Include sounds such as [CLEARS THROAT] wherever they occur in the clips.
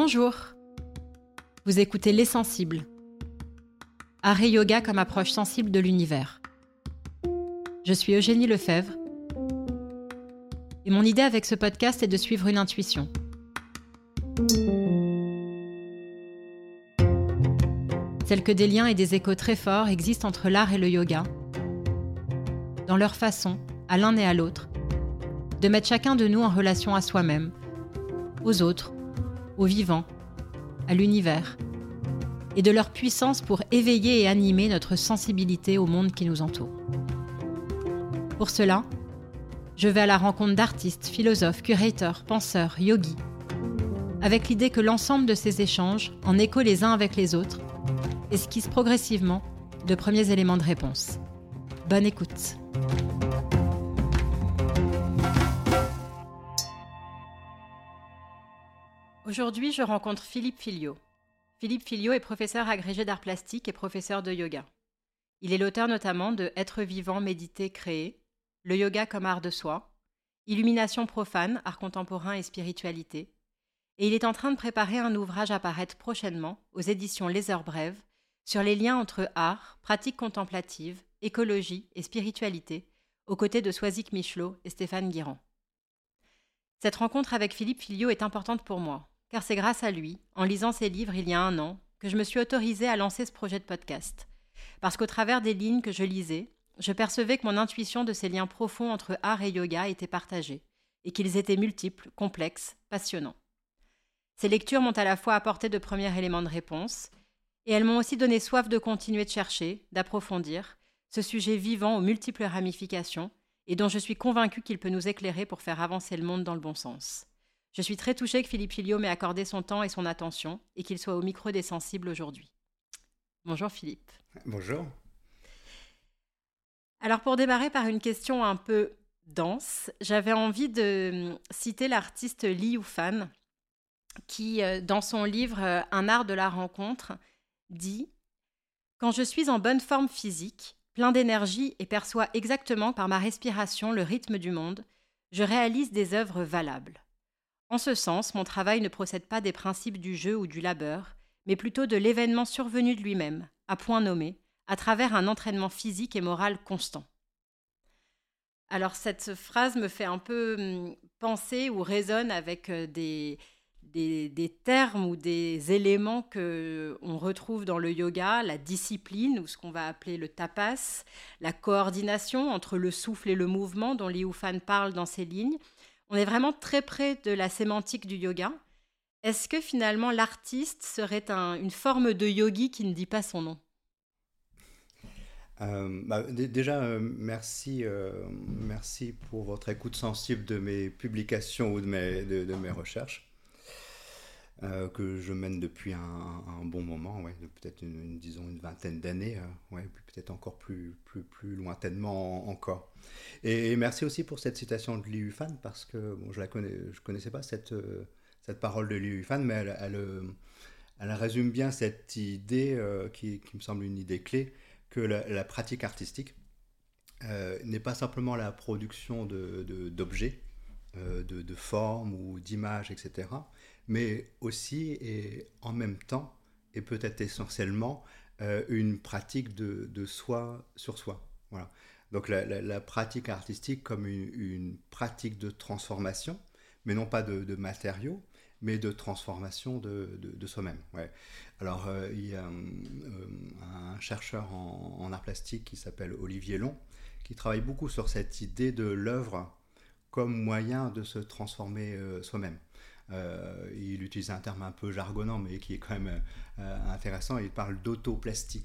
Bonjour. Vous écoutez Les Sensibles. Art et yoga comme approche sensible de l'univers. Je suis Eugénie Lefebvre. Et mon idée avec ce podcast est de suivre une intuition. Celle que des liens et des échos très forts existent entre l'art et le yoga, dans leur façon, à l'un et à l'autre, de mettre chacun de nous en relation à soi-même, aux autres, au vivant, à l'univers, et de leur puissance pour éveiller et animer notre sensibilité au monde qui nous entoure. Pour cela, je vais à la rencontre d'artistes, philosophes, curateurs, penseurs, yogis, avec l'idée que l'ensemble de ces échanges, en écho les uns avec les autres, esquisse progressivement de premiers éléments de réponse. Bonne écoute. Aujourd'hui, je rencontre Philippe Filio. Philippe Filio est professeur agrégé d'art plastique et professeur de yoga. Il est l'auteur notamment de Être vivant, méditer, créer, Le yoga comme art de soi, Illumination profane, art contemporain et spiritualité. Et il est en train de préparer un ouvrage à paraître prochainement aux éditions Les Heures Brèves sur les liens entre art, pratique contemplative, écologie et spiritualité, aux côtés de Soisic Michelot et Stéphane Guirand. Cette rencontre avec Philippe Filio est importante pour moi, car c'est grâce à lui, en lisant ses livres il y a un an, que je me suis autorisée à lancer ce projet de podcast. Parce qu'au travers des lignes que je lisais, je percevais que mon intuition de ces liens profonds entre art et yoga était partagée, et qu'ils étaient multiples, complexes, passionnants. Ces lectures m'ont à la fois apporté de premiers éléments de réponse, et elles m'ont aussi donné soif de continuer de chercher, d'approfondir, ce sujet vivant aux multiples ramifications, et dont je suis convaincue qu'il peut nous éclairer pour faire avancer le monde dans le bon sens. Je suis très touchée que Philippe Filio m'ait accordé son temps et son attention et qu'il soit au micro des sensibles aujourd'hui. Bonjour Philippe. Bonjour. Alors pour démarrer par une question un peu dense, j'avais envie de hum, citer l'artiste Li Yufan qui, euh, dans son livre euh, Un art de la rencontre, dit Quand je suis en bonne forme physique, plein d'énergie et perçois exactement par ma respiration le rythme du monde, je réalise des œuvres valables. En ce sens, mon travail ne procède pas des principes du jeu ou du labeur, mais plutôt de l'événement survenu de lui-même, à point nommé, à travers un entraînement physique et moral constant. Alors cette phrase me fait un peu hum, penser ou résonne avec euh, des, des, termes ou des éléments que on retrouve dans le yoga, la discipline ou ce qu'on va appeler le tapas, la coordination entre le souffle et le mouvement dont Liu Fan parle dans ses lignes, on est vraiment très près de la sémantique du yoga. Est-ce que finalement l'artiste serait une forme de yogi qui ne dit pas son nom? Euh, bah, déjà, euh, merci, euh, merci pour votre écoute sensible de mes publications ou de mes, de, mes recherches. Que je mène depuis un, bon moment, ouais, peut-être une, disons une vingtaine d'années, ouais, peut-être encore plus, plus, plus lointainement encore. Et, merci aussi pour cette citation de Liu Fan, parce que bon, je ne connais, connaissais pas cette, euh, cette parole de Liu Fan, mais elle, elle, euh, elle résume bien cette idée euh, qui, me semble une idée clé, que la, pratique artistique n'est pas simplement la production d'objets, de, de, formes ou d'images, etc., mais aussi et en même temps, et peut-être essentiellement, une pratique de, soi sur soi. Voilà. Donc la, pratique artistique comme une, pratique de transformation, mais non pas de, matériaux, mais de transformation de, soi-même. Alors euh, il y a euh, un, chercheur en, art plastique qui s'appelle Olivier Long, qui travaille beaucoup sur cette idée de l'œuvre comme moyen de se transformer euh, soi-même. Il utilise un terme un peu jargonnant, mais qui est quand même intéressant. Il parle d'autoplastie.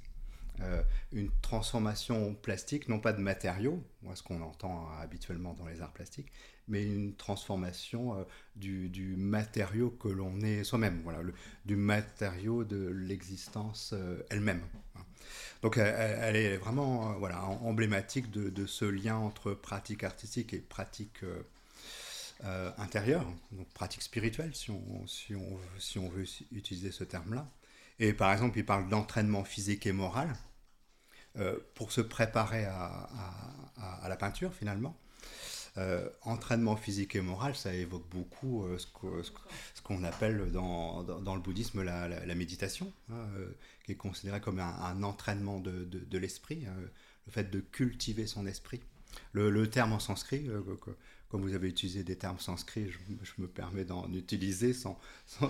Euh, une transformation plastique, non pas de matériaux, ce qu'on entend habituellement dans les arts plastiques, mais une transformation euh, du, matériau que l'on est soi-même, voilà, du matériau de l'existence euh, elle-même. Donc elle, est vraiment voilà, emblématique de, de, ce lien entre pratique artistique et pratique intérieure, donc pratique spirituelle si on, veut utiliser ce terme-là. Et par exemple, il parle d'entraînement physique et moral euh, pour se préparer à, la peinture finalement. entraînement physique et moral, ça évoque beaucoup ce qu'on appelle dans, le bouddhisme la, la, méditation, hein, qui est considéré comme un, entraînement de, l'esprit, hein, le fait de cultiver son esprit. Le terme en sanskrit, comme vous avez utilisé des termes sanscrits, je, me permets d'en utiliser sans,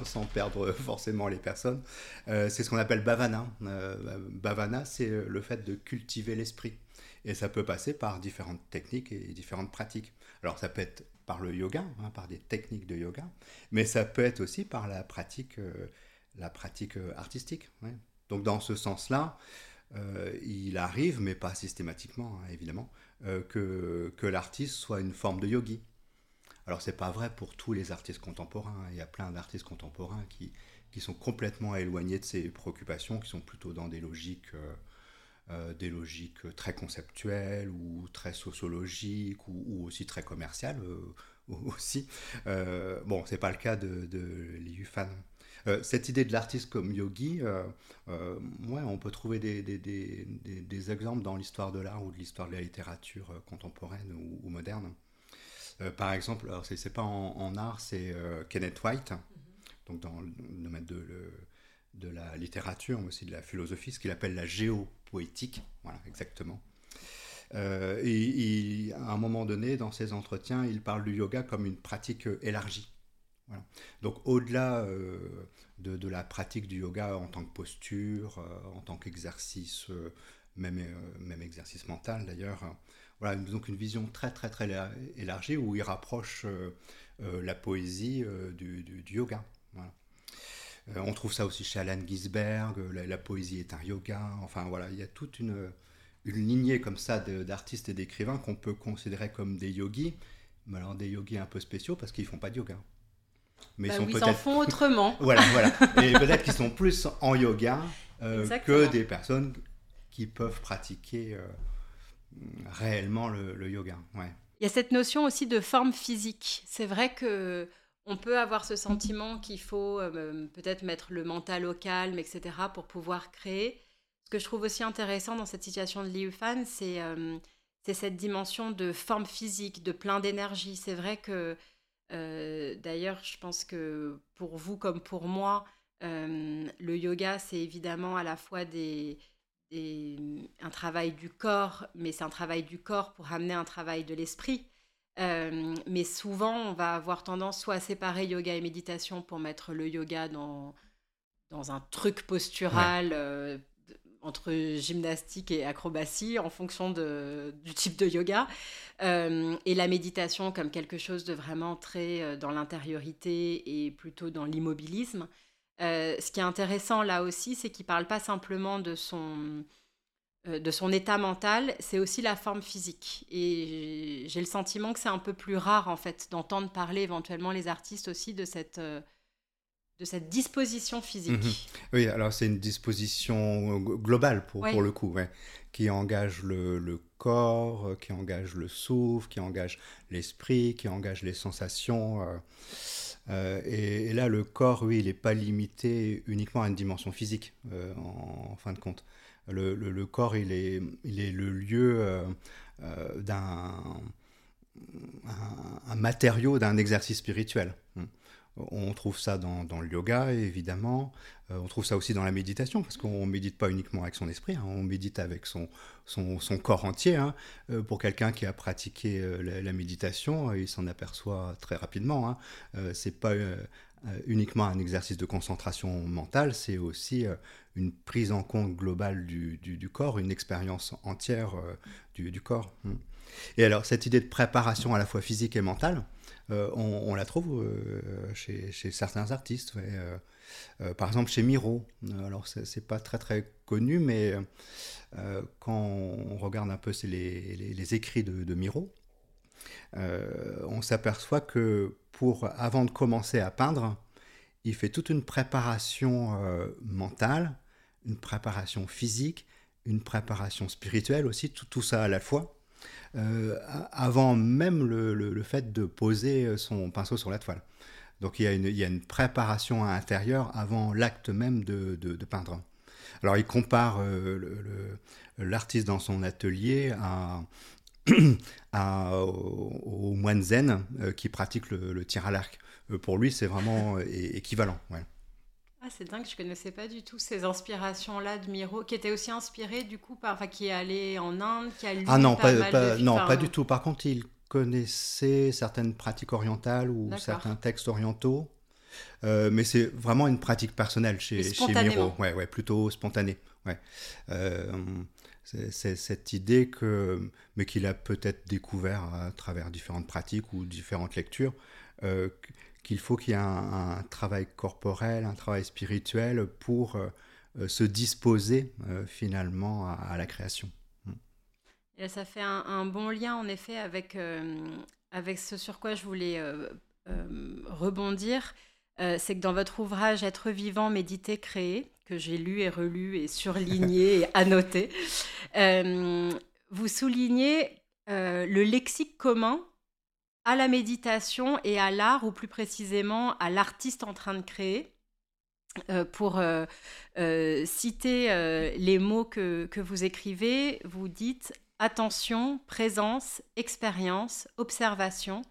sans, perdre forcément les personnes. Euh, c'est ce qu'on appelle bhavana. Euh, bhavana, c'est le fait de cultiver l'esprit. Et ça peut passer par différentes techniques et différentes pratiques. Alors ça peut être par le yoga, hein, par des techniques de yoga, mais ça peut être aussi par la pratique, euh, la pratique artistique. Donc dans ce sens-là, il arrive, mais pas systématiquement, hein, évidemment, euh, que, que l'artiste soit une forme de yogi. Alors c'est pas vrai pour tous les artistes contemporains. Il y a plein d'artistes contemporains qui, qui sont complètement éloignés de ces préoccupations, qui sont plutôt dans des logiques, euh, euh, des logiques très conceptuelles ou très sociologiques ou, aussi très commerciales [LAUGHS] aussi. bon, c'est pas le cas de, de. Euh, cette idée de l'artiste comme yogi, euh, euh, on peut trouver des, exemples dans l'histoire de l'art ou de l'histoire de la littérature contemporaine ou, moderne. par exemple, alors c'est, pas en, art, c'est Kenneth White, mm-hmm. donc dans le domaine de, de la littérature, mais aussi de la philosophie, ce qu'il appelle la géopoétique. Voilà, exactement. et, à un moment donné, dans ses entretiens, il parle du yoga comme une pratique élargie. Donc au-delà euh, de, la pratique du yoga en tant que posture, euh, en tant qu'exercice, euh, même, même exercice mental d'ailleurs, voilà, donc une vision très très très élargie où il rapproche la poésie du, yoga. on trouve ça aussi chez Alan Ginsberg, la, poésie est un yoga, enfin voilà, il y a toute une, lignée comme ça d'artistes et d'écrivains qu'on peut considérer comme des yogis, mais alors des yogis un peu spéciaux parce qu'ils font pas de yoga. Mais bah ils, en font autrement. [LAUGHS] voilà, voilà. [LAUGHS] Et peut-être qu'ils sont plus en yoga euh, que des personnes qui peuvent pratiquer euh, réellement le, yoga. Ouais. Il y a cette notion aussi de forme physique. C'est vrai que on peut avoir ce sentiment qu'il faut euh, peut-être mettre le mental au calme, etc., pour pouvoir créer. Ce que je trouve aussi intéressant dans cette situation de Liu Fan, c'est cette dimension de forme physique, de plein d'énergie. C'est vrai que euh, d'ailleurs, je pense que pour vous comme pour moi, euh, le yoga, c'est évidemment à la fois des, un travail du corps, mais c'est un travail du corps pour amener un travail de l'esprit. Euh, mais souvent, on va avoir tendance soit à séparer yoga et méditation pour mettre le yoga dans, dans un truc postural entre gymnastique et acrobatie en fonction du type de yoga. Euh, et la méditation comme quelque chose de vraiment très euh, dans l'intériorité et plutôt dans l'immobilisme. Euh, ce qui est intéressant là aussi, c'est qu'il ne parle pas simplement de son, de son état mental, c'est aussi la forme physique. Et j'ai le sentiment que c'est un peu plus rare en fait d'entendre parler éventuellement les artistes aussi de cette de cette disposition physique. Mhm. Oui, alors c'est une disposition euh, globale pour, pour le coup, qui engage le, le, corps, euh, qui engage le souffle, qui engage l'esprit, qui engage les sensations. Euh, et, là, le corps, oui, il n'est pas limité uniquement à une dimension physique, en, fin de compte. Le, le, corps, il est, il est le lieu d'un un, matériau d'un exercice spirituel. Hmm. On trouve ça dans, le yoga, évidemment. Euh, on trouve ça aussi dans la méditation, parce qu'on médite pas uniquement avec son esprit, hein. on médite avec son, corps entier. Hein. Euh, pour quelqu'un qui a pratiqué euh, la, méditation, il s'en aperçoit très rapidement. Hein. Ce n'est pas uniquement un exercice de concentration mentale, c'est aussi une prise en compte globale du, corps, une expérience entière du, corps. Hmm. Et alors, cette idée de préparation à la fois physique et mentale, euh, on, la trouve euh, chez, certains artistes. Euh, par exemple, chez Miro. Alors, c'est pas très très connu, mais quand on regarde un peu les, écrits de, Miro, on s'aperçoit que pour, avant de commencer à peindre, il fait toute une préparation mentale, une préparation physique, une préparation spirituelle aussi, tout ça à la fois. Euh, avant même le, fait de poser son pinceau sur la toile. Donc il y a une, il y a une préparation à l'intérieur avant l'acte même de, de, peindre. Alors il compare euh, l'artiste dans son atelier à, [CLEARS THROAT] au, moine zen qui pratique le, tir à l'arc. pour lui, c'est vraiment équivalent. Ah, c'est dingue, je connaissais pas du tout ces inspirations-là de Miro, qui était aussi inspiré du coup par, enfin, qui est allé en Inde, qui a lu ah non, pas, pas, non, pas du tout. Par contre, il connaissait certaines pratiques orientales ou certains textes orientaux, euh, mais c'est vraiment une pratique personnelle chez, chez Miro, ouais, ouais, plutôt spontanée. Ouais. Euh, c'est cette idée que, mais qu'il a peut-être découvert à travers différentes pratiques ou différentes lectures, euh, qu'il faut qu'il y ait un, travail corporel, un travail spirituel pour euh, euh, se disposer euh, finalement à, la création. Mm. Et ça fait un, bon lien en effet avec, avec ce sur quoi je voulais rebondir. c'est que dans votre ouvrage Être vivant, méditer, créer, que j'ai lu et relu et surligné [LAUGHS] et annoté, vous soulignez le lexique commun à la méditation et à l'art, ou plus précisément à l'artiste en train de créer. Euh, pour euh, euh, citer les mots que, vous écrivez, vous dites attention, présence, expérience, observation,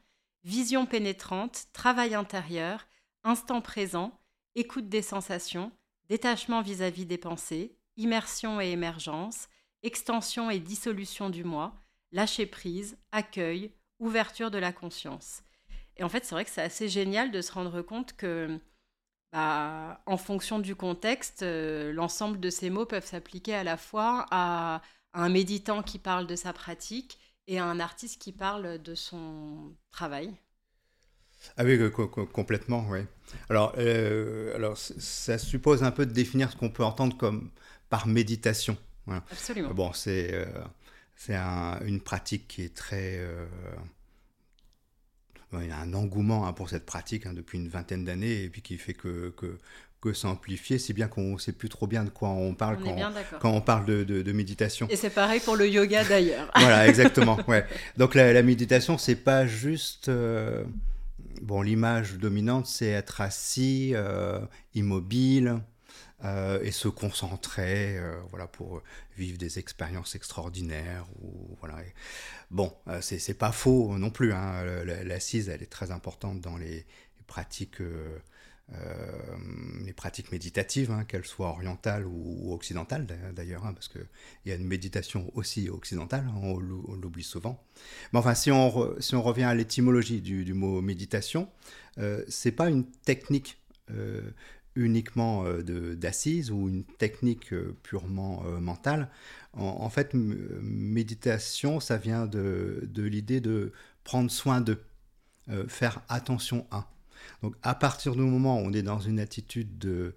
vision pénétrante, travail intérieur, instant présent, écoute des sensations, détachement vis-à-vis -vis des pensées, immersion et émergence, extension et dissolution du moi, lâcher prise, accueil, ouverture de la conscience. Et en fait, c'est vrai que c'est assez génial de se rendre compte que, bah, en fonction du contexte, euh, l'ensemble de ces mots peuvent s'appliquer à la fois à, un méditant qui parle de sa pratique et à un artiste qui parle de son travail. Ah oui, complètement, oui. Alors, euh, alors, ça suppose un peu de définir ce qu'on peut entendre comme par méditation. Absolument. Bon, c'est euh, c'est une pratique qui est très... Euh, il y a un engouement hein, pour cette pratique hein, depuis une vingtaine d'années et puis qui fait que, que, que s'amplifier, si bien qu'on ne sait plus trop bien de quoi on parle quand, quand, on parle de, de, méditation. Et c'est pareil pour le yoga d'ailleurs. [LAUGHS] voilà, exactement. Ouais. Donc la, la méditation, c'est pas juste... Euh, bon, l'image dominante, c'est être assis, euh, immobile, euh, et se concentrer euh, voilà, pour vivre des expériences extraordinaires. Ou, voilà. bon, euh, c'est pas faux non plus. Hein. L'assise, elle est très importante dans les, pratiques. les pratiques méditatives, hein, qu'elles soient orientales ou, occidentales d'ailleurs, hein, parce qu'il y a une méditation aussi occidentale, on, l'oublie souvent. Mais enfin, si on, si on revient à l'étymologie du, mot méditation, euh, c'est pas une technique uniquement euh, d'assises ou une technique euh, purement euh, mentale. En, fait, méditation, ça vient de, l'idée de prendre soin de, faire attention à. Donc à partir du moment où on est dans une attitude de,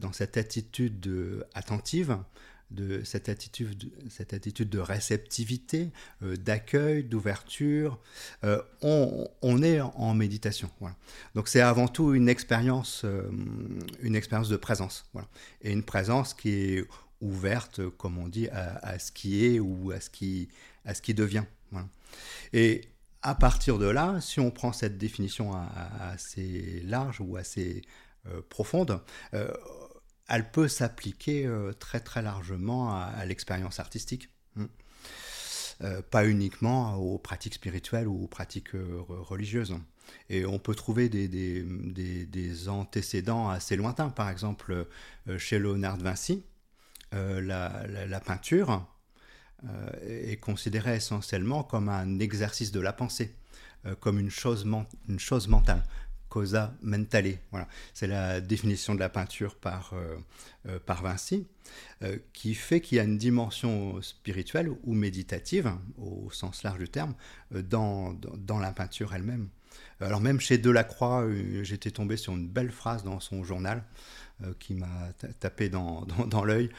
dans cette attitude attentive, de cette attitude, cette attitude de réceptivité, euh, d'accueil, d'ouverture. Euh, on, est en méditation. Voilà. Donc c'est avant tout une expérience, euh, une expérience de présence. Voilà. Et une présence qui est ouverte, comme on dit, à, ce qui est ou à ce qui, à ce qui devient. Et à partir de là, si on prend cette définition assez large ou assez profonde, elle peut s'appliquer euh, très très largement à, l'expérience artistique. Hmm. Euh, pas uniquement aux pratiques spirituelles ou aux pratiques euh, religieuses. Et on peut trouver des, des, des, antécédents assez lointains. Par exemple, chez Léonard de Vinci, la, la, peinture est considérée essentiellement comme un exercice de la pensée, comme une chose, une chose mentale cosa mentale. Voilà. C'est la définition de la peinture par, euh, euh, par Vinci, euh, qui fait qu'il y a une dimension spirituelle ou méditative, au sens large du terme, dans, dans, la peinture elle-même. Alors même chez Delacroix, j'étais tombé sur une belle phrase dans son journal qui m'a tapé [LAUGHS] dans, dans, l'œil,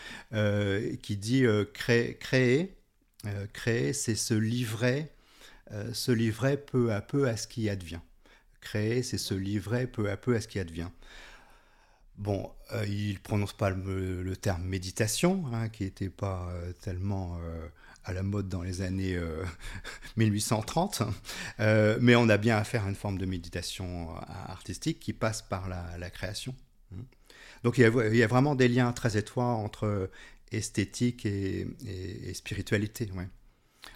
qui dit créer, créer, créer c'est se livrer, se livrer peu à peu à ce qui advient créer, c'est se livrer peu à peu à ce qui advient. Bon, euh, il ne prononce pas le, terme méditation, hein, qui n'était pas euh, tellement euh, à la mode dans les années [LAUGHS] 1830, mais on a bien affaire à une forme de méditation artistique qui passe par la, création. Hein. Donc il y, a, vraiment des liens très étroits entre esthétique et, spiritualité.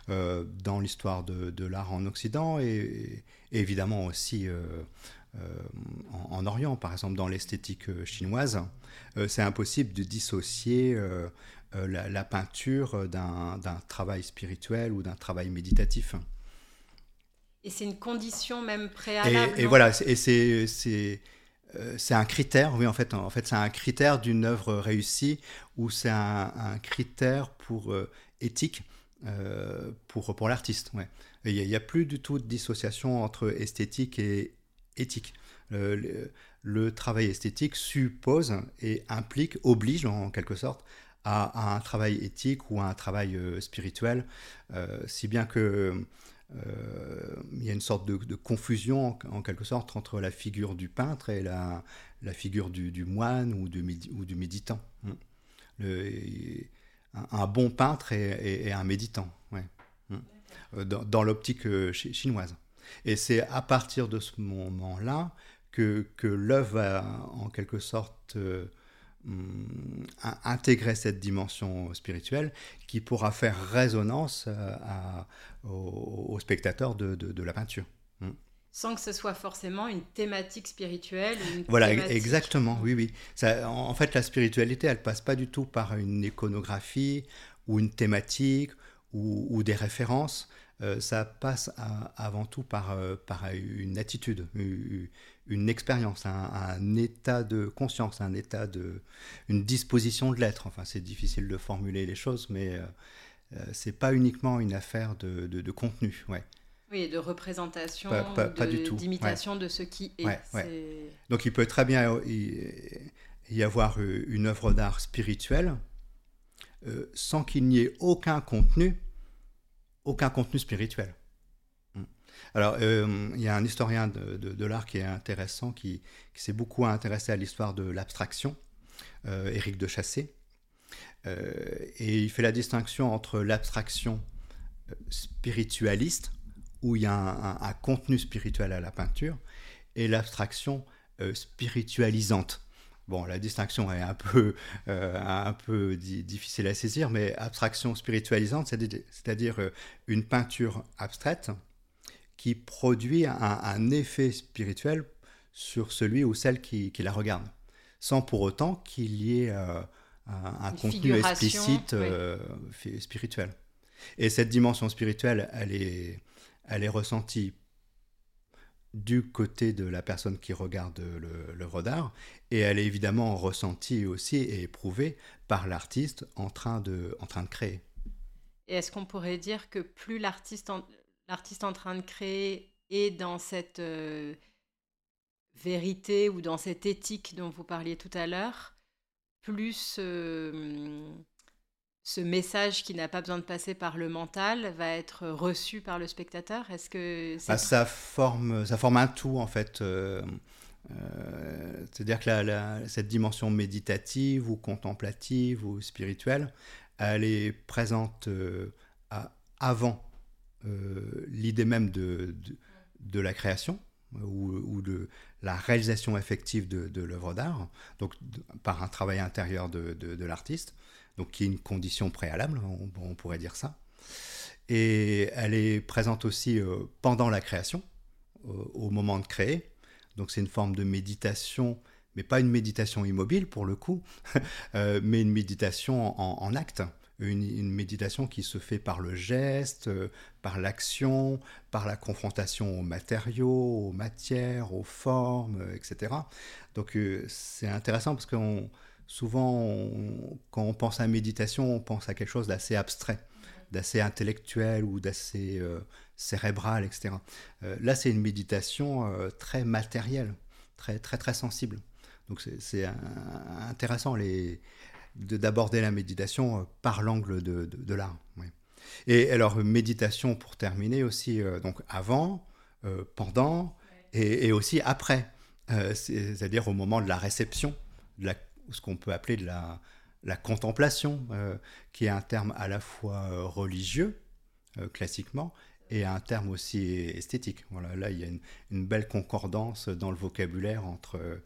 Dans l'histoire de, l'art en Occident et, évidemment aussi en, Orient, par exemple dans l'esthétique chinoise. c'est impossible de dissocier la, peinture d'un travail spirituel ou d'un travail méditatif. Et c'est une condition même préalable. Et, voilà, et c'est euh, c'est un critère, oui, en fait, en fait c'est un critère d'une œuvre réussie ou c'est un, critère pour euh, éthique euh, pour, pour l'artiste. Ouais. Il n'y a, plus du tout de dissociation entre esthétique et éthique. Le, travail esthétique suppose et implique, oblige en quelque sorte, à, un travail éthique ou à un travail spirituel, si bien que euh, il y a une sorte de, confusion en, quelque sorte entre la figure du peintre et la, figure du, moine ou du, ou méditant. Hmm. Un, bon peintre est, un méditant, ouais. Hmm. Euh, dans, l'optique euh, chinoise. Et c'est à partir de ce moment-là que, que l'œuvre va en quelque sorte Hum, intégrer cette dimension spirituelle qui pourra faire résonance euh, aux, spectateurs de, la peinture. Sans que ce soit forcément une thématique spirituelle. voilà, exactement, oui, oui. Ça, en, fait, la spiritualité, elle passe pas du tout par une iconographie ou une thématique ou, des références. Euh, ça passe avant tout par, euh, par une attitude, une expérience, un, état de conscience, un état de, une disposition de l'être. Enfin, c'est difficile de formuler les choses, mais euh, euh c'est pas uniquement une affaire de, de, contenu, ouais. Oui, de représentation, d'imitation de ce qui est. Donc, il peut très bien y avoir une œuvre d'art spirituelle euh, sans qu'il n'y ait aucun contenu, aucun contenu spirituel. Alors, euh, il y a un historien de, l'art qui est intéressant, qui, s'est beaucoup intéressé à l'histoire de l'abstraction, euh, Éric de Chassé. Euh, et il fait la distinction entre l'abstraction spiritualiste, où il y a un, contenu spirituel à la peinture, et l'abstraction spiritualisante. Bon, la distinction est un peu, [LAUGHS] un peu difficile à saisir, mais abstraction spiritualisante, c'est-à-dire une peinture abstraite qui produit un, effet spirituel sur celui ou celle qui, la regarde, sans pour autant qu'il y ait euh, un, contenu explicite euh, spirituel. Et cette dimension spirituelle, elle est, elle est ressentie du côté de la personne qui regarde l'œuvre d'art, et elle est évidemment ressentie aussi et éprouvée par l'artiste en, train de, en train de créer. Et est-ce qu'on pourrait dire que plus l'artiste l'artiste en train de créer est dans cette euh, vérité ou dans cette éthique dont vous parliez tout à l'heure, plus euh, ce message qui n'a pas besoin de passer par le mental va être reçu par le spectateur? Est-ce que ah, ça forme ça forme un tout en fait. Euh, c'est-à-dire que cette dimension méditative ou contemplative ou spirituelle, elle est présente avant euh, l'idée même de, de, la création ou, de la réalisation effective de, l'œuvre d'art, donc par un travail intérieur de, l'artiste, donc qui est une condition préalable, on, pourrait dire ça. Et elle est présente aussi euh, pendant la création, au moment de créer. Donc c'est une forme de méditation, mais pas une méditation immobile pour le coup, [LAUGHS] euh, mais une méditation en acte une, méditation qui se fait par le geste, euh, par l'action, par la confrontation aux matériaux, aux matières, aux formes, euh, etc. Donc euh, c'est intéressant parce que souvent, quand on pense à méditation, on pense à quelque chose d'assez abstrait, d'assez intellectuel ou d'assez cérébral, etc. là, c'est une méditation très matérielle, très, très, très sensible. Donc c'est intéressant d'aborder la méditation euh, par l'angle de, de, l'art. Et alors, méditation pour terminer aussi, euh, donc avant, euh, pendant et, aussi après, c'est-à-dire au moment de la réception, de la, ce qu'on peut appeler de la, la contemplation, qui est un terme à la fois religieux, classiquement, et un terme aussi esthétique. Voilà, là, il y a une, une belle concordance dans le vocabulaire entre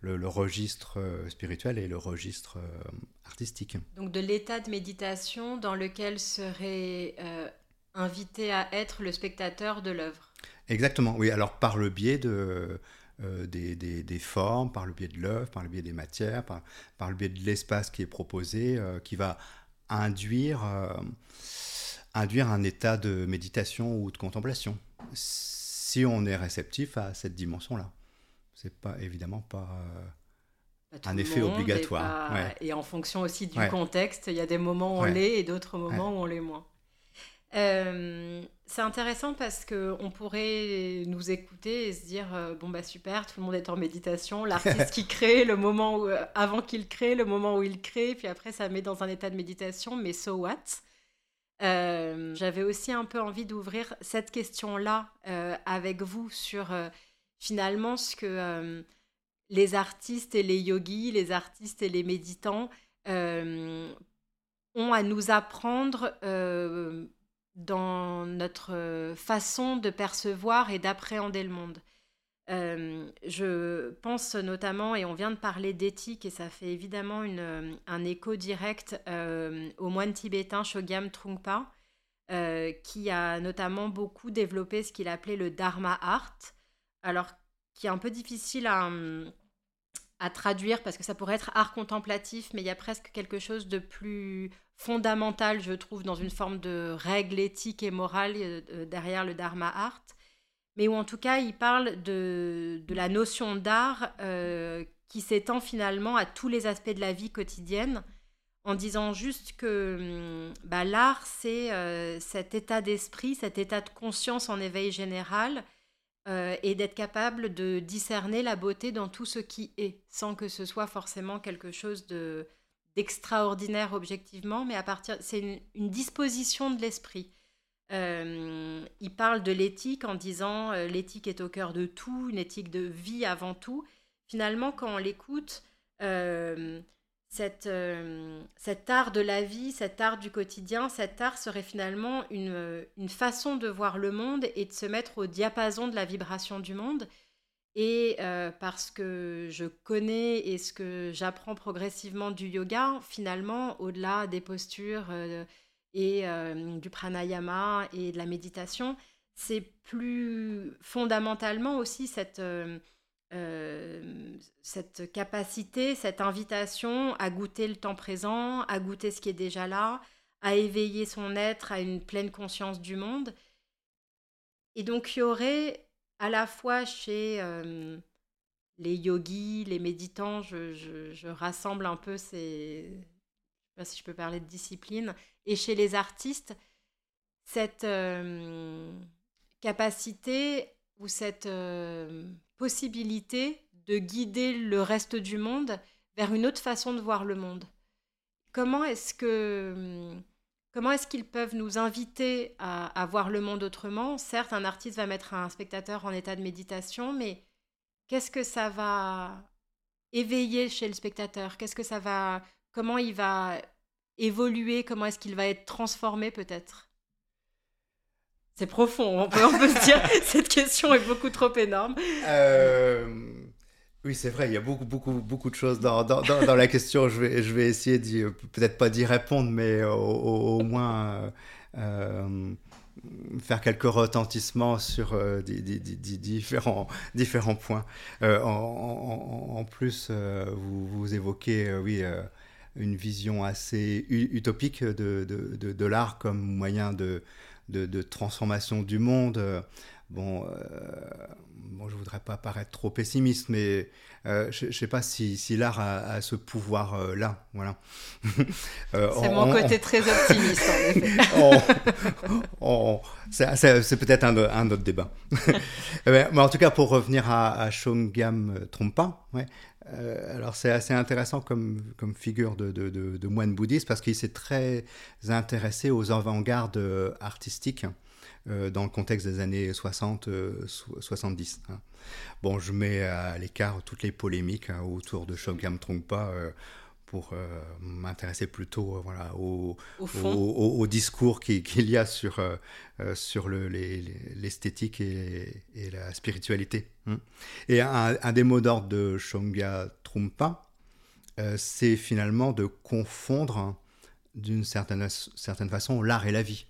le, registre euh, spirituel et le registre euh, artistique. Donc de l'état de méditation dans lequel serait euh, invité à être le spectateur de l'œuvre. Exactement, oui. Alors par le biais de, euh, des, des, formes, par le biais de l'œuvre, par le biais des matières, par, par le biais de l'espace qui est proposé, euh, qui va induire, euh, induire un état de méditation ou de contemplation, si on est réceptif à cette dimension-là. C'est pas évidemment pas un effet obligatoire. Et en fonction aussi du contexte, il y a des moments où on l'est et d'autres moments où on l'est moins. Euh, c'est intéressant parce que on pourrait nous écouter et se dire euh, bon bah super, tout le monde est en méditation, l'artiste [LAUGHS] qui crée, le moment où, euh, avant qu'il crée, le moment où il crée, puis après ça met dans un état de méditation, mais so what? J'avais aussi un peu envie d'ouvrir cette question-là avec vous sur finalement ce que les artistes et les yogis, les artistes et les méditants ont à nous apprendre dans notre euh, façon de percevoir et d'appréhender le monde. Euh, je pense notamment, et on vient de parler d'éthique, et ça fait évidemment une, euh, un écho direct au moine tibétain Chogyam Trungpa, qui a notamment beaucoup développé ce qu'il appelait le Dharma Art, alors qui est un peu difficile à, à traduire parce que ça pourrait être art contemplatif, mais il y a presque quelque chose de plus fondamental, je trouve, dans une forme de règle éthique et morale euh, derrière le Dharma Art, mais où en tout cas il parle de, de la notion d'art euh, qui s'étend finalement à tous les aspects de la vie quotidienne, en disant juste que hum, bah, l'art, c'est euh, cet état d'esprit, cet état de conscience en éveil général, et d'être capable de discerner la beauté dans tout ce qui est, sans que ce soit forcément quelque chose de extraordinaire objectivement, mais à partir, c'est une, disposition de l'esprit. Euh, il parle de l'éthique en disant euh, l'éthique est au cœur de tout, une éthique de vie avant tout. Finalement, quand on l'écoute, euh, cet art de la vie, cet art du quotidien, cet art serait finalement une, une façon de voir le monde et de se mettre au diapason de la vibration du monde. Et euh, parce que je connais et ce que j'apprends progressivement du yoga, finalement, au-delà des postures euh, et euh, du pranayama et de la méditation, c'est plus fondamentalement aussi cette, cette capacité, cette invitation à goûter le temps présent, à goûter ce qui est déjà là, à éveiller son être à une pleine conscience du monde. Et donc il y aurait à la fois chez les yogis, les méditants, je, rassemble un peu ces, je sais pas si je peux parler de discipline, et chez les artistes, cette capacité ou cette possibilité de guider le reste du monde vers une autre façon de voir le monde. Comment est-ce que Comment est-ce qu'ils peuvent nous inviter à, voir le monde autrement? Certes, un artiste va mettre un spectateur en état de méditation, mais qu'est-ce que ça va éveiller chez le spectateur? Qu'est-ce que ça va Comment il va évoluer? Comment est-ce qu'il va être transformé peut-être? C'est profond, on peut, on peut se dire. [LAUGHS] Cette question est beaucoup trop énorme. Euh, oui, c'est vrai, il y a beaucoup, beaucoup, beaucoup de choses dans, la question. Je vais, essayer peut-être pas d'y répondre, mais au, moins euh, faire quelques retentissements sur euh, différents, points. Euh, en, plus, vous, évoquez, oui, une vision assez utopique de, l'art comme moyen de, transformation du monde. Bon, bon, je voudrais pas paraître trop pessimiste, mais euh, je ne sais pas si, si l'art a, ce pouvoir-là. Euh, voilà. [LAUGHS] Euh, c'est mon côté très optimiste, en effet. [LAUGHS] c'est peut-être un, un, autre débat. [LAUGHS] Mais en tout cas, pour revenir à, à Trompa, ouais, alors c'est assez intéressant comme, comme figure de, de, de moine bouddhiste parce qu'il s'est très intéressé aux avant-gardes artistiques. Euh, dans le contexte des années 60-70. Euh, hein. Bon, je mets à l'écart toutes les polémiques hein, autour de Shogam Trungpa euh, pour m'intéresser plutôt voilà, au, au, discours qu'il y a sur, sur l'esthétique et, et, la spiritualité. Hein. Et un, des mots d'ordre de Shonga Trungpa, c'est finalement de confondre d'une certaine, certaine façon l'art et la vie.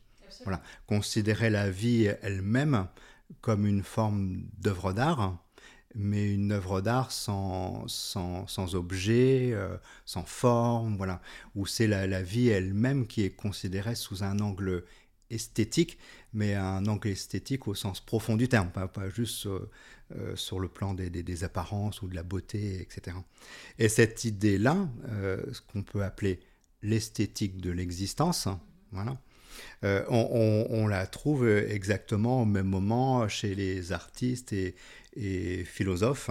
Considérer la vie elle-même comme une forme d'œuvre d'art, mais une œuvre d'art sans, sans, sans, objet, euh, sans forme, voilà, où c'est la, la, vie elle-même qui est considérée sous un angle esthétique, mais un angle esthétique au sens profond du terme, pas, pas juste euh, euh, sur le plan des, des, apparences ou de la beauté, etc. Et cette idée-là, ce qu'on peut appeler l'esthétique de l'existence, voilà, euh, on, la trouve exactement au même moment chez les artistes et, philosophes.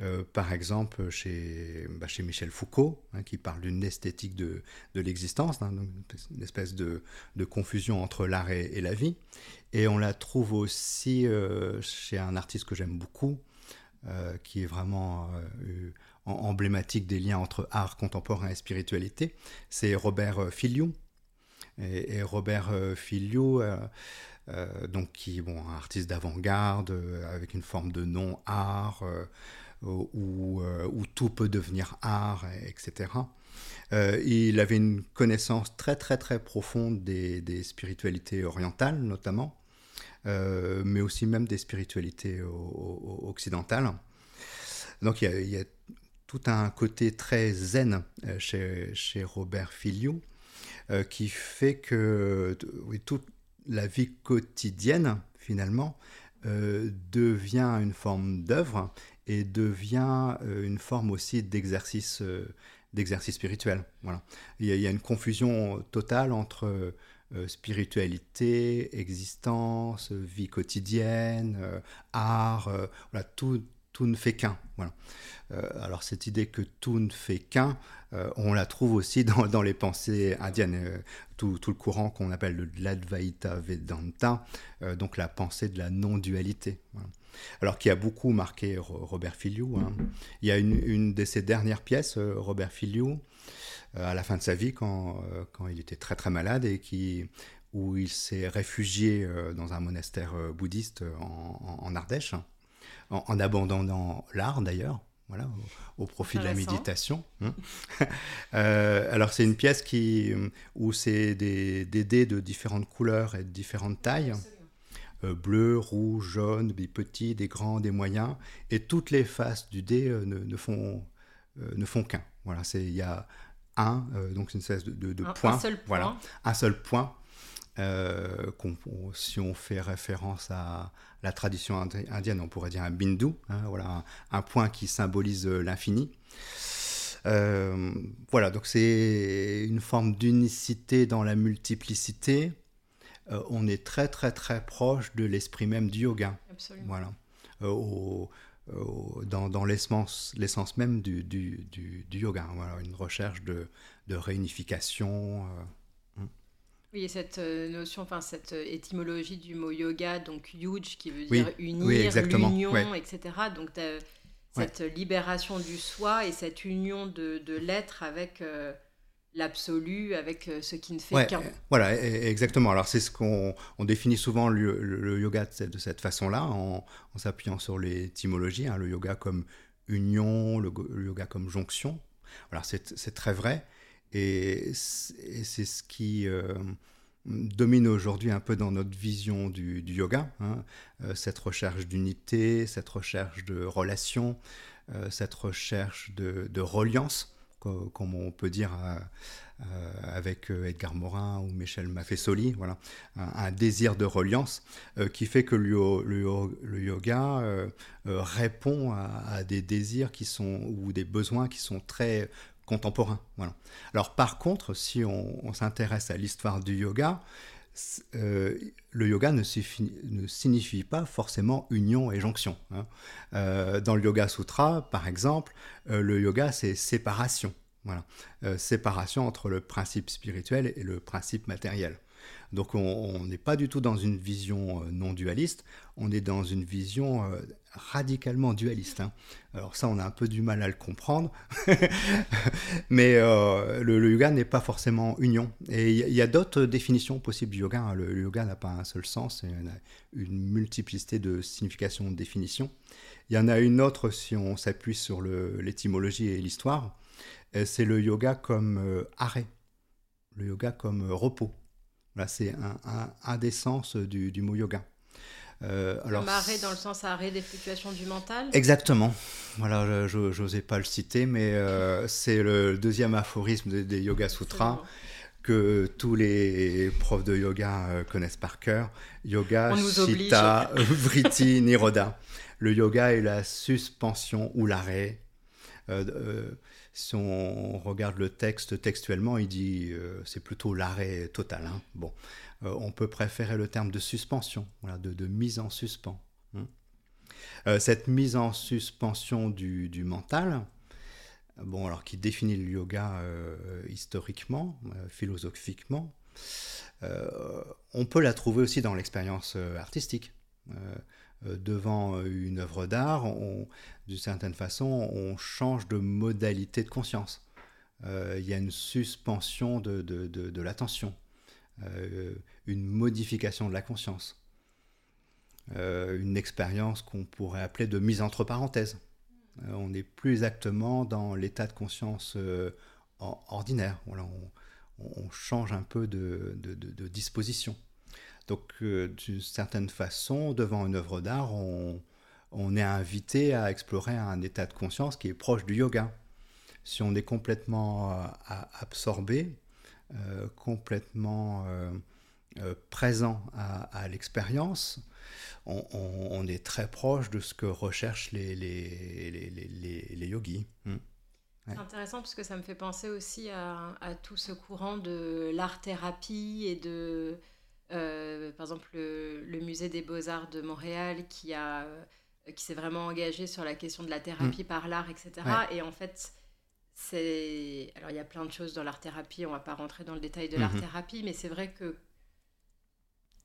Euh, par exemple, chez, bah, Michel Foucault, hein, qui parle d'une esthétique de, l'existence, hein, une espèce de, confusion entre l'art et, la vie. Et on la trouve aussi euh, chez un artiste que j'aime beaucoup, euh, qui est vraiment euh, emblématique des liens entre art contemporain et spiritualité. C'est Robert Filiou. Et, Robert Filiou, donc qui bon, un artiste d'avant-garde, avec une forme de non-art où, euh, où, tout peut devenir art, etc. Euh, il avait une connaissance très très très profonde des, spiritualités orientales notamment, euh, mais aussi même des spiritualités occidentales. Donc il y, a, tout un côté très zen chez, chez Robert Filiou euh, qui fait que toute la vie quotidienne finalement euh, devient une forme d'œuvre et devient euh, une forme aussi d'exercice d'exercice spirituel. Voilà. Il y, a, une confusion totale entre spiritualité, existence, vie quotidienne, art, voilà, tout, tout ne fait qu'un. Voilà. alors cette idée que tout ne fait qu'un, on la trouve aussi [LAUGHS] dans, les pensées indiennes, tout, tout, le courant qu'on appelle le l'Advaita Vedanta, donc la pensée de la non-dualité. Alors qui a beaucoup marqué Robert Filiou. Hein. Il y a une, de ses dernières pièces, euh, Robert Filiou, euh, à la fin de sa vie, quand, euh, quand il était très très malade et qui, où il s'est réfugié dans un monastère bouddhiste en Ardèche, en, en abandonnant l'art d'ailleurs, voilà, au, au profit de la méditation. Hein. [LAUGHS] euh, alors c'est une pièce qui, où c'est des, des, dés de différentes couleurs et de différentes tailles. Euh, bleu, rouge, jaune, des petits, des grands, des moyens, et toutes les faces du dé euh, ne, ne, font, euh, ne font qu'un. Voilà, il y a un, euh, donc une espèce de, de, de un, point, un seul point. Voilà, un seul point. Euh, on, si on fait référence à la tradition indienne, on pourrait dire un bindu, hein, voilà, un, un, point qui symbolise l'infini. Euh, voilà, donc c'est une forme d'unicité dans la multiplicité, euh, on est très très très proche de l'esprit même du yoga. Absolument. Voilà. Euh, au, au, dans, dans l'essence même du, du, du, du, yoga. Voilà, une recherche de, de réunification. Euh. Oui, et cette notion, enfin cette étymologie du mot yoga, donc yuj, qui veut oui, dire unir, oui, l'union, ouais. etc. Donc cette ouais. libération du soi et cette union de, de l'être avec euh, l'absolu avec euh, ce qui ne fait ouais, qu'un. Voilà, exactement. Alors c'est ce qu'on on définit souvent le, yoga de cette, de cette façon-là, en, en s'appuyant sur l'étymologie, hein, le yoga comme union, le, le yoga comme jonction. Voilà, c'est très vrai. Et c'est ce qui euh, domine aujourd'hui un peu dans notre vision du, yoga, hein, euh, cette recherche d'unité, cette recherche de relation, euh, cette recherche de, reliance comme on peut dire avec Edgar Morin ou Michel Maffesoli, voilà, un, désir de reliance qui fait que le, yoga répond à, à, des désirs qui sont ou des besoins qui sont très contemporains. Voilà. Alors par contre, si on, s'intéresse à l'histoire du yoga, euh, le yoga ne, signifie pas forcément union et jonction. Hein. Euh, dans le Yoga Sutra, par exemple, euh, le yoga, c'est séparation. Voilà. Séparation entre le principe spirituel et le principe matériel. Donc on n'est pas du tout dans une vision euh, non dualiste, on est dans une vision euh, radicalement dualiste. Hein. Alors ça, on a un peu du mal à le comprendre, [LAUGHS] mais euh, le, yoga n'est pas forcément union. Et il y, a d'autres définitions possibles du yoga. Hein. Le, le, yoga n'a pas un seul sens, il y a une multiplicité de significations, de définitions. Il y en a une autre si on s'appuie sur l'étymologie et l'histoire, c'est le yoga comme arrêt, le yoga comme repos Voilà, c'est un, des sens du, mot yoga. Euh, alors, arrêt dans le sens arrêt des fluctuations du mental? Exactement. Voilà, je n'osais pas le citer, mais euh, c'est le deuxième aphorisme des, Yoga Sutras que tous les profs de yoga euh, connaissent par cœur. Yoga, Chitta, [LAUGHS] Vritti, Niroda. Le yoga est la suspension ou l'arrêt. Euh, si on regarde le texte textuellement, il dit c'est plutôt l'arrêt total. Hein. Bon, on peut préférer le terme de suspension, de, mise en suspens. Hein. cette mise en suspension du, du mental, bon, alors qui définit le yoga euh, historiquement, euh, philosophiquement, euh, on peut la trouver aussi dans l'expérience artistique. devant une œuvre d'art, d'une certaine façon, on change de modalité de conscience. Il y a une suspension de, de, de l'attention, une modification de la conscience, une expérience qu'on pourrait appeler de mise entre parenthèses. Euh, on n'est plus exactement dans l'état de conscience euh, ordinaire. Voilà, on, change un peu de, disposition. Donc, euh, d'une certaine façon, devant une œuvre d'art, on, est invité à explorer un état de conscience qui est proche du yoga. Si on est complètement absorbé, complètement présent à l'expérience, on, est très proche de ce que recherchent les, yogis. Hmm. C'est intéressant parce que ça me fait penser aussi à, tout ce courant de l'art-thérapie et de, euh, par exemple, le, musée des beaux-arts de Montréal qui, a, qui s'est vraiment engagé sur la question de la thérapie hmm. par l'art, etc. Et en fait, c'est... Alors, il y a plein de choses dans l'art-thérapie, on ne va pas rentrer dans le détail de hmm. l'art-thérapie, mais c'est vrai que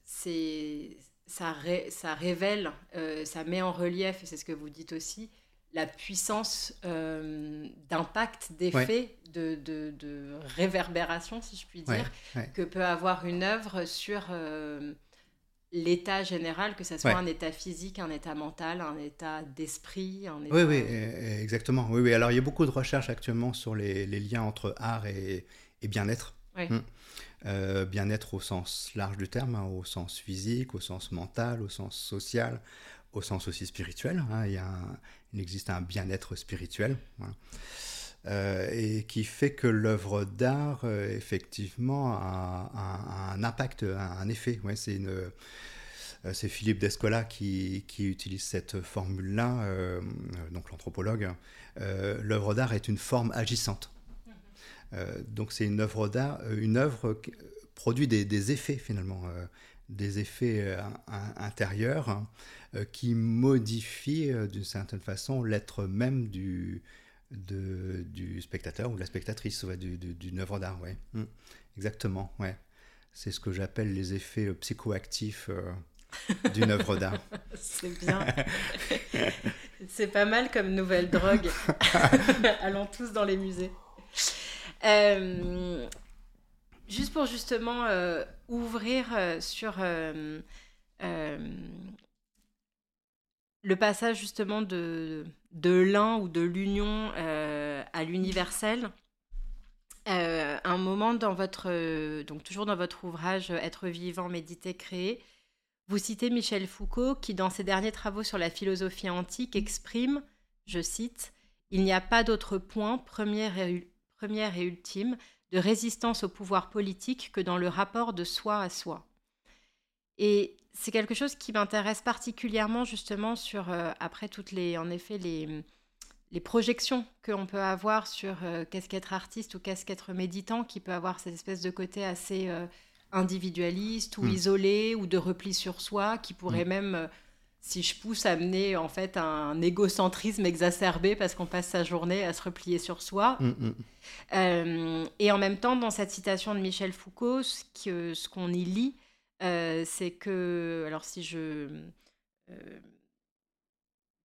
c'est ça, ça révèle, euh, ça met en relief, et c'est ce que vous dites aussi, la puissance euh, d'impact, d'effet, de, de, réverbération, si je puis dire, que peut avoir une œuvre sur euh, l'état général, que ce soit un état physique, un état mental, un état d'esprit. Oui, oui, exactement. Oui, oui. Alors, il y a beaucoup de recherches actuellement sur les, liens entre art et, bien-être. Hum. Euh, bien-être au sens large du terme, hein, au sens physique, au sens mental, au sens social, au sens aussi spirituel. Hein. il, y a il, existe un bien-être spirituel. Euh, et qui fait que l'œuvre d'art, euh, effectivement, a, un impact, un, effet. Ouais, c'est une c'est Philippe Descola qui, qui, utilise cette formule-là, donc l'anthropologue. L'œuvre d'art est une forme agissante. Euh, donc c'est une œuvre d'art, euh, une œuvre qui produit des, effets finalement, euh, des effets intérieurs hein, qui modifient d'une certaine façon l'être même du, du spectateur ou de la spectatrice d'une œuvre d'art. Ouais. Mm. exactement, ouais. C'est ce que j'appelle les effets psychoactifs d'une œuvre d'art. [LAUGHS] C'est bien. [LAUGHS] C'est pas mal comme nouvelle drogue. [LAUGHS] Allons tous dans les musées. Euh, juste pour justement euh, ouvrir euh, sur le passage justement de, de l'un ou de l'union à l'universel. un moment dans votre, donc toujours dans votre ouvrage Être vivant, méditer, créer, vous citez Michel Foucault qui, dans ses derniers travaux sur la philosophie antique, exprime, je cite, Il n'y a pas d'autre point, premier première et ultime, de résistance au pouvoir politique que dans le rapport de soi à soi. Et c'est quelque chose qui m'intéresse particulièrement justement sur, euh, après toutes les, en effet, les, les projections qu'on peut avoir sur euh, qu'est-ce qu'être artiste ou qu'est-ce qu'être méditant, qui peut avoir cette espèce de côté assez euh, individualiste ou hmm. isolé ou de repli sur soi, qui pourrait hmm. même si je pousse à mener en fait un égocentrisme exacerbé parce qu'on passe sa journée à se replier sur soi. Mm, mm. Euh, et en même temps, dans cette citation de Michel Foucault, ce qu'on y lit, euh, c'est que, alors si je euh,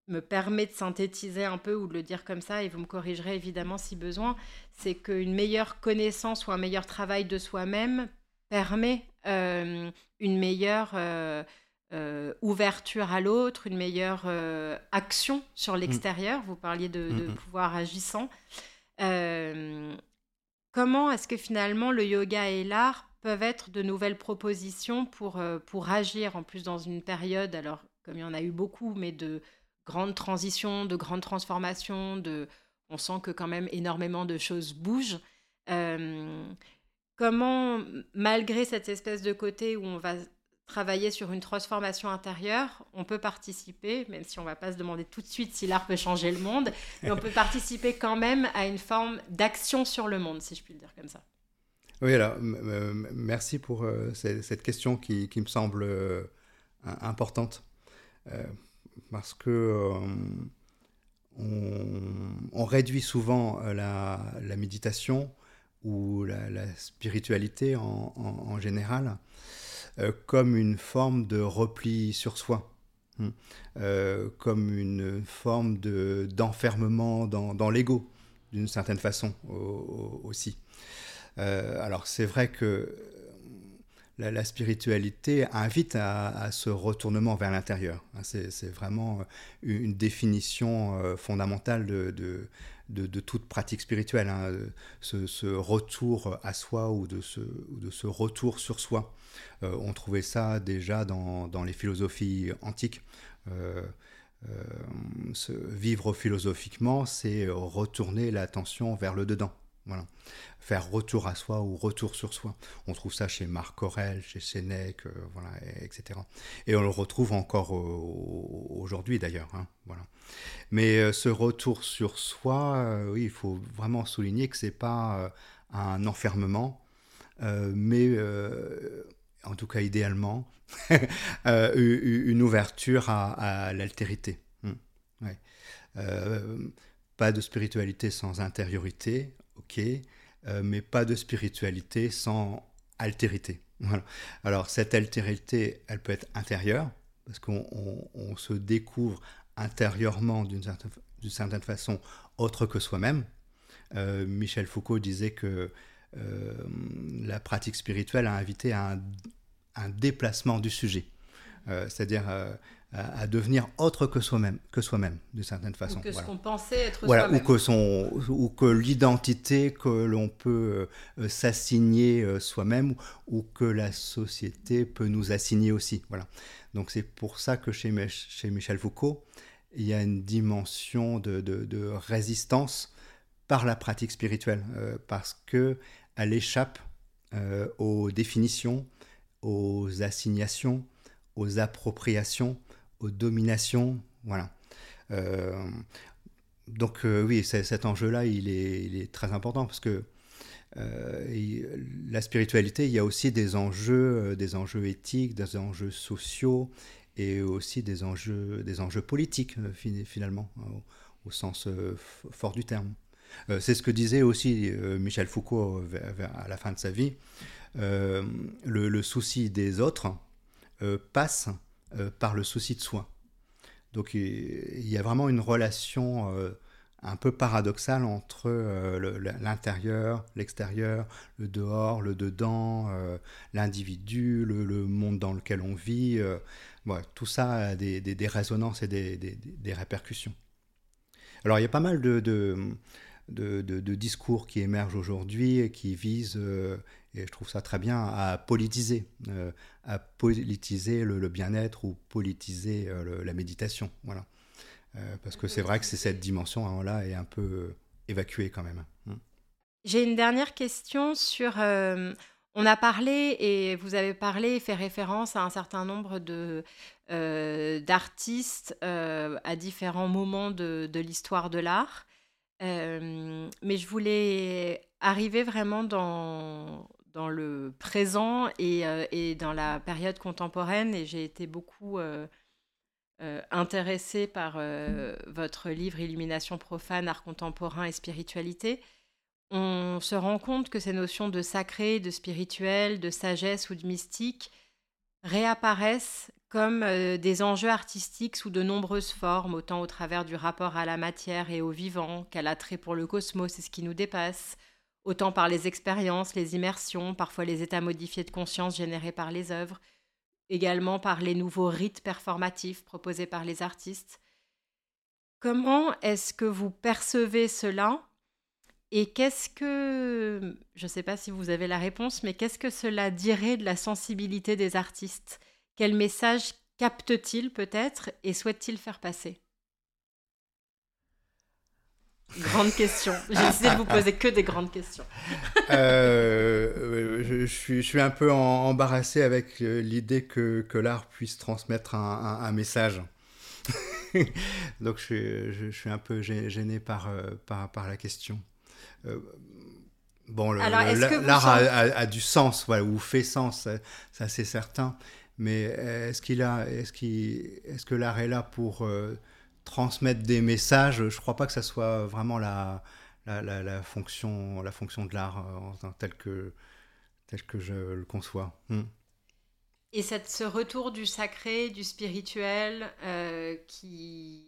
me permets de synthétiser un peu ou de le dire comme ça, et vous me corrigerez évidemment si besoin, c'est qu'une meilleure connaissance ou un meilleur travail de soi-même permet une meilleure euh, ouverture à l'autre, une meilleure euh, action sur l'extérieur. Vous parliez de, mm, mm. pouvoir agissant. Euh, comment est-ce que finalement le yoga et l'art peuvent être de nouvelles propositions pour, euh, pour agir, en plus dans une période, alors comme il y en a eu beaucoup, mais de grandes transitions, de grandes transformations, de, on sent que quand même énormément de choses bougent. Euh, comment, malgré cette espèce de côté où on va travailler sur une transformation intérieure, on peut participer, même si on ne va pas se demander tout de suite si l'art peut changer le monde, mais on peut [LAUGHS] participer quand même à une forme d'action sur le monde, si je puis le dire comme ça. Oui, alors, merci pour euh, cette question qui, me semble euh, importante, euh, parce que on, réduit souvent la, méditation ou la, spiritualité en général comme une forme de repli sur soi. Hmm. Comme une forme de, d'enfermement dans l'ego, d'une certaine façon aussi. Euh, alors c'est vrai que la, spiritualité invite à, ce retournement vers l'intérieur. Hein, c'est, vraiment une définition fondamentale de, toute pratique spirituelle, hein, ce, retour à soi ou de ce, retour sur soi. Euh, on trouvait ça déjà dans, les philosophies antiques. Euh, euh, vivre philosophiquement, c'est retourner l'attention vers le dedans. Voilà. Faire retour à soi ou retour sur soi. On trouve ça chez Marc Aurèle, chez Sénèque, voilà, etc. Et on le retrouve encore aujourd'hui d'ailleurs. Hein, voilà. Mais ce retour sur soi, oui, il faut vraiment souligner que c'est pas un enfermement, mais en tout cas idéalement, [LAUGHS] euh, une ouverture à, l'altérité. Euh, pas de spiritualité sans intériorité, ok, euh, mais pas de spiritualité sans altérité. [LAUGHS] Alors cette altérité, elle peut être intérieure, parce qu'on se découvre intérieurement d'une certaine, façon autre que soi-même. Michel Foucault disait que euh, la pratique spirituelle a invité à un, déplacement du sujet, euh, c'est-à-dire euh, à, devenir autre que soi-même, que soi-même, d'une certaine façon. Ou que ce qu'on pensait être voilà, Ou que, son, ou que l'identité que l'on peut s'assigner soi-même, ou que la société peut nous assigner aussi. Voilà. Donc c'est pour ça que chez, chez Michel Foucault, il y a une dimension de, de, de résistance par la pratique spirituelle, parce que elle échappe euh, aux définitions, aux assignations, aux appropriations, aux dominations. Voilà. Euh, donc euh, oui, cet enjeu-là, il est, très important parce que la spiritualité, il y a aussi des enjeux, des enjeux éthiques, des enjeux sociaux et aussi des enjeux, des enjeux politiques finalement, au sens fort du terme. Euh, c'est ce que disait aussi euh, Michel Foucault à la fin de sa vie. Euh, le, souci des autres passe par le souci de soi. Donc il y a vraiment une relation un peu paradoxale entre l'intérieur, l'extérieur, le dehors, le dedans, l'individu, le, monde dans lequel on vit. tout ça a des, résonances et des, répercussions. Alors il y a pas mal de, discours qui émergent aujourd'hui et qui visent, euh, et je trouve ça très bien, à politiser, euh, à politiser le, bien-être ou politiser euh, la méditation. Voilà. parce que c'est vrai que c'est cette dimension-là est un peu évacuée quand même. Hein. J'ai une dernière question sur... on a parlé et vous avez parlé et fait référence à un certain nombre de, d'artistes à différents moments de, de l'histoire de l'art mais je voulais arriver vraiment dans, dans le présent et, et, dans la période contemporaine. Et j'ai été beaucoup intéressée par votre livre Illumination profane, art contemporain et spiritualité. On se rend compte que ces notions de sacré, de spirituel, de sagesse ou de mystique réapparaissent comme euh, des enjeux artistiques sous de nombreuses formes, autant au travers du rapport à la matière et au vivant qu'à l'attrait pour le cosmos et ce qui nous dépasse, autant par les expériences, les immersions, parfois les états modifiés de conscience générés par les œuvres, également par les nouveaux rites performatifs proposés par les artistes. Comment est-ce que vous percevez cela Et qu'est-ce que, je ne sais pas si vous avez la réponse, mais qu'est-ce que cela dirait de la sensibilité des artistes? Quel message capte-t-il peut-être et souhaite-t-il faire passer? Grande question. J'ai décidé de vous poser que des grandes questions. Euh, je, suis, je, suis, un peu embarrassé avec euh, l'idée que, que l'art puisse transmettre un, un, message. [LAUGHS] Donc je, je, suis un peu gêné par, euh, par, par la question. bon, l'art a, a, du sens, voilà, ou fait sens, ça, c'est certain. Mais est-ce qu'il a, est-ce qu'il, est-ce que l'art est là pour transmettre des messages, je ne crois pas que ça soit vraiment la, la, fonction, la fonction de l'art euh, tel que, tel que je le conçois. Hmm. Et cette, ce retour du sacré, du spirituel, euh, qui,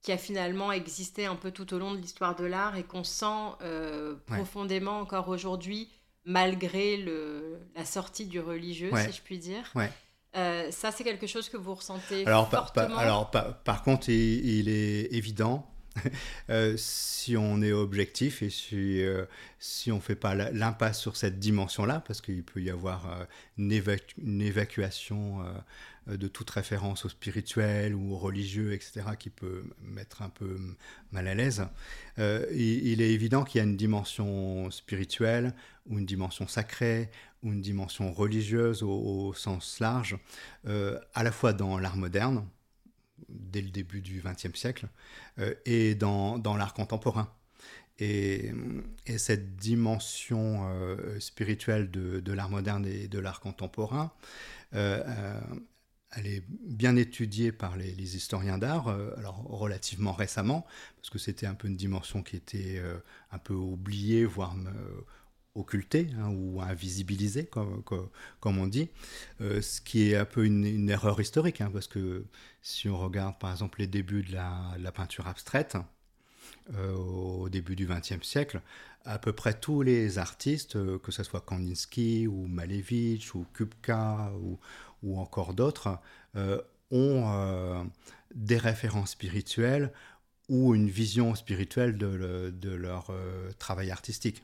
qui a finalement existé un peu tout au long de l'histoire de l'art et qu'on sent euh, profondément encore aujourd'hui, malgré le, la sortie du religieux, si je puis dire. Ouais. Euh, ça, c'est quelque chose que vous ressentez alors, fortement. alors, par, contre, il, est évident, [LAUGHS] euh, si on est objectif et si, euh, on ne fait pas l'impasse sur cette dimension-là, parce qu'il peut y avoir une, une, évacuation de toute référence au spirituel ou au religieux, etc., qui peut mettre un peu mal à l'aise, il, est évident qu'il y a une dimension spirituelle ou une dimension sacrée une dimension religieuse au, sens large, euh, à la fois dans l'art moderne, dès le début du XXe siècle, euh, et dans, dans l'art contemporain. Et, et, cette dimension euh, spirituelle de, de l'art moderne et de l'art contemporain, elle est bien étudiée par les, les historiens d'art, alors relativement récemment, parce que c'était un peu une dimension qui était un peu oubliée, voire occulté hein, ou invisibilisé, comme, on dit, euh, ce qui est un peu une, erreur historique, hein, parce que si on regarde par exemple les débuts de la, peinture abstraite, euh, au début du XXe siècle, à peu près tous les artistes, euh, que ce soit Kandinsky ou Malevich ou Kupka ou, ou encore d'autres, ont des références spirituelles ou une vision spirituelle de, leur euh, travail artistique.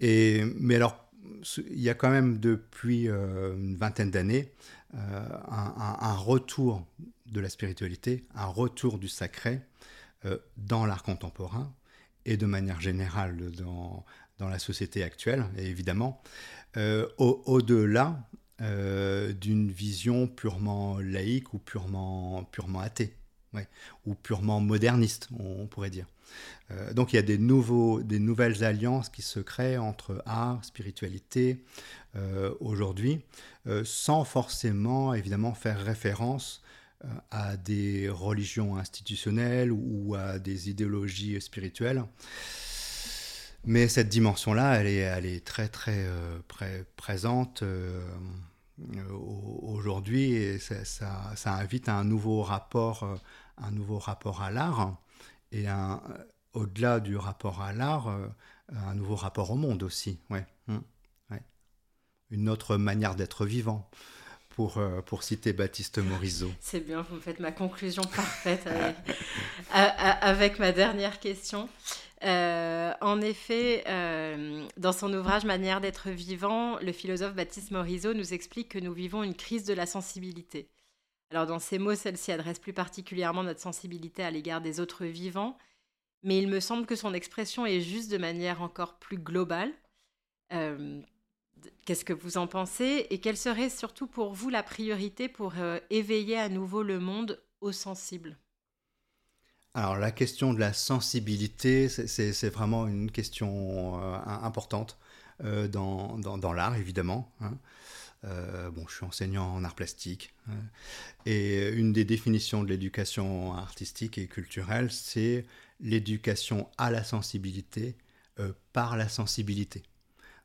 Mais alors, il y a quand même depuis euh, une vingtaine d'années euh, un, retour de la spiritualité, un retour du sacré dans l'art contemporain et de manière générale dans, la société actuelle, et évidemment, au-delà d'une vision purement laïque ou purement athée ou purement moderniste, on, pourrait dire. Euh, donc il y a des, nouveaux, des nouvelles alliances qui se créent entre art, spiritualité euh, aujourd'hui, euh, sans forcément évidemment faire référence à des religions institutionnelles ou à des idéologies spirituelles. Mais cette dimension-là, elle est, très très présente aujourd'hui et ça, invite à un nouveau rapport un nouveau rapport à l'art et euh, au-delà du rapport à l'art, euh, un nouveau rapport au monde aussi. Ouais. Une autre manière d'être vivant. Pour, euh, pour, citer Baptiste Morisot. [LAUGHS] C'est bien, vous me faites ma conclusion parfaite avec, [LAUGHS] ma dernière question. en effet, dans son ouvrage Manière d'être vivant, le philosophe Baptiste Morisot nous explique que nous vivons une crise de la sensibilité. Alors dans ces mots, celle-ci adresse plus particulièrement notre sensibilité à l'égard des autres vivants, mais il me semble que son expression est juste de manière encore plus globale. Euh, qu'est-ce que vous en pensez? Et quelle serait surtout pour vous la priorité pour euh, éveiller à nouveau le monde au sensible? Alors la question de la sensibilité, c'est vraiment une question euh, importante dans, l'art, évidemment. Hein. Euh, bon, je suis enseignant en art plastique. Hein. et une des définitions de l'éducation artistique et culturelle, c'est l'éducation à la sensibilité euh, par la sensibilité.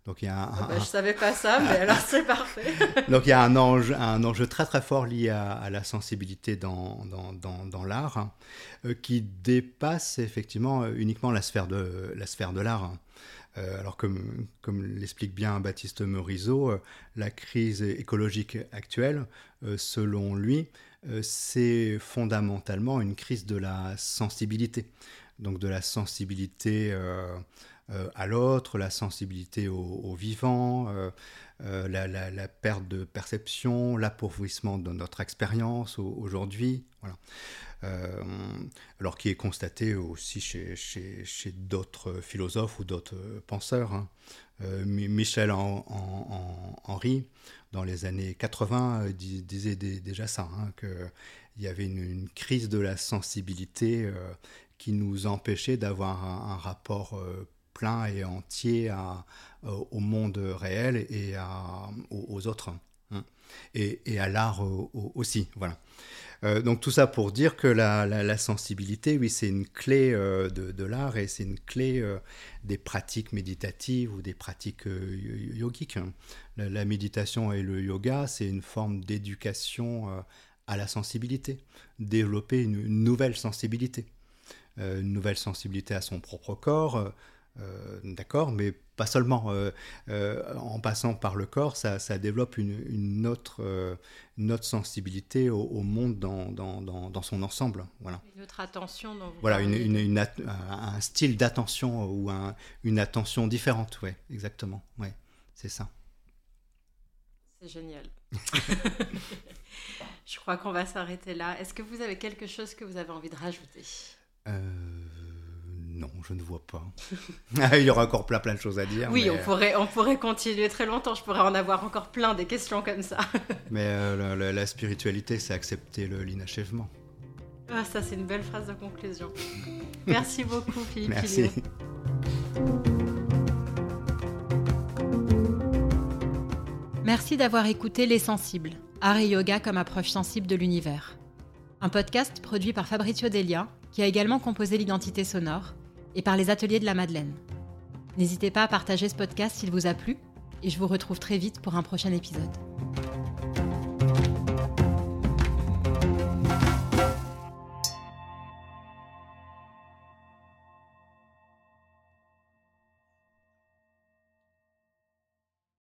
Donc il y a un, ah bah, je savais pas ça, mais alors c'est parfait. [LAUGHS] Donc il y a un enjeu, un enjeu très très fort lié à, la sensibilité dans, dans, dans, dans l'art, hein, euh, qui dépasse effectivement uniquement la sphère de la sphère de l'art. Hein. Euh, alors comme, l'explique bien Baptiste Morisot, euh, la crise écologique actuelle, euh, selon lui, c'est fondamentalement une crise de la sensibilité. donc de la sensibilité à l'autre, la sensibilité au, vivant, la, perte de perception, l'appauvrissement de notre expérience aujourd'hui. Voilà. Euh, alors qui est constaté aussi chez, chez, d'autres philosophes ou d'autres penseurs. Hein. Euh, Michel Henry, dans les années 80, euh, disait déjà ça, hein, qu'il y avait une, crise de la sensibilité qui nous empêchait d'avoir un, rapport plein et entier au monde réel et à, aux, autres. Hein. et, et, à l'art aussi. Voilà. Euh, donc tout ça pour dire que la, sensibilité, oui, c'est une clé euh, de, l'art et c'est une clé euh, des pratiques méditatives ou des pratiques yogiques. Hein. La, méditation et le yoga, c'est une forme d'éducation à la sensibilité, développer une nouvelle sensibilité, une nouvelle sensibilité à son propre corps euh, d'accord, mais pas seulement. Euh, euh, en passant par le corps, ça, développe une, autre, sensibilité au, monde dans, son ensemble. Voilà. Une autre attention. voilà, un style d'attention ou une attention différente, ouais, exactement. Ouais, c'est ça. C'est génial. [LAUGHS] [LAUGHS] Je crois qu'on va s'arrêter là. Est-ce que vous avez quelque chose que vous avez envie de rajouter? Non, je ne vois pas. [LAUGHS] Il y aura encore plein plein de choses à dire. Oui, on, pourrait, on pourrait continuer très longtemps. Je pourrais en avoir encore plein des questions comme ça. [LAUGHS] mais euh, la, spiritualité, c'est accepter l'inachèvement. Ah, ça, c'est une belle phrase de conclusion. Merci beaucoup, Philippe. Merci. Merci d'avoir écouté Les Sensibles, art et yoga comme approche sensible de l'univers. Un podcast produit par Fabrizio Delia, qui a également composé l'identité sonore et par les ateliers de la Madeleine. N'hésitez pas à partager ce podcast s'il vous a plu et je vous retrouve très vite pour un prochain épisode.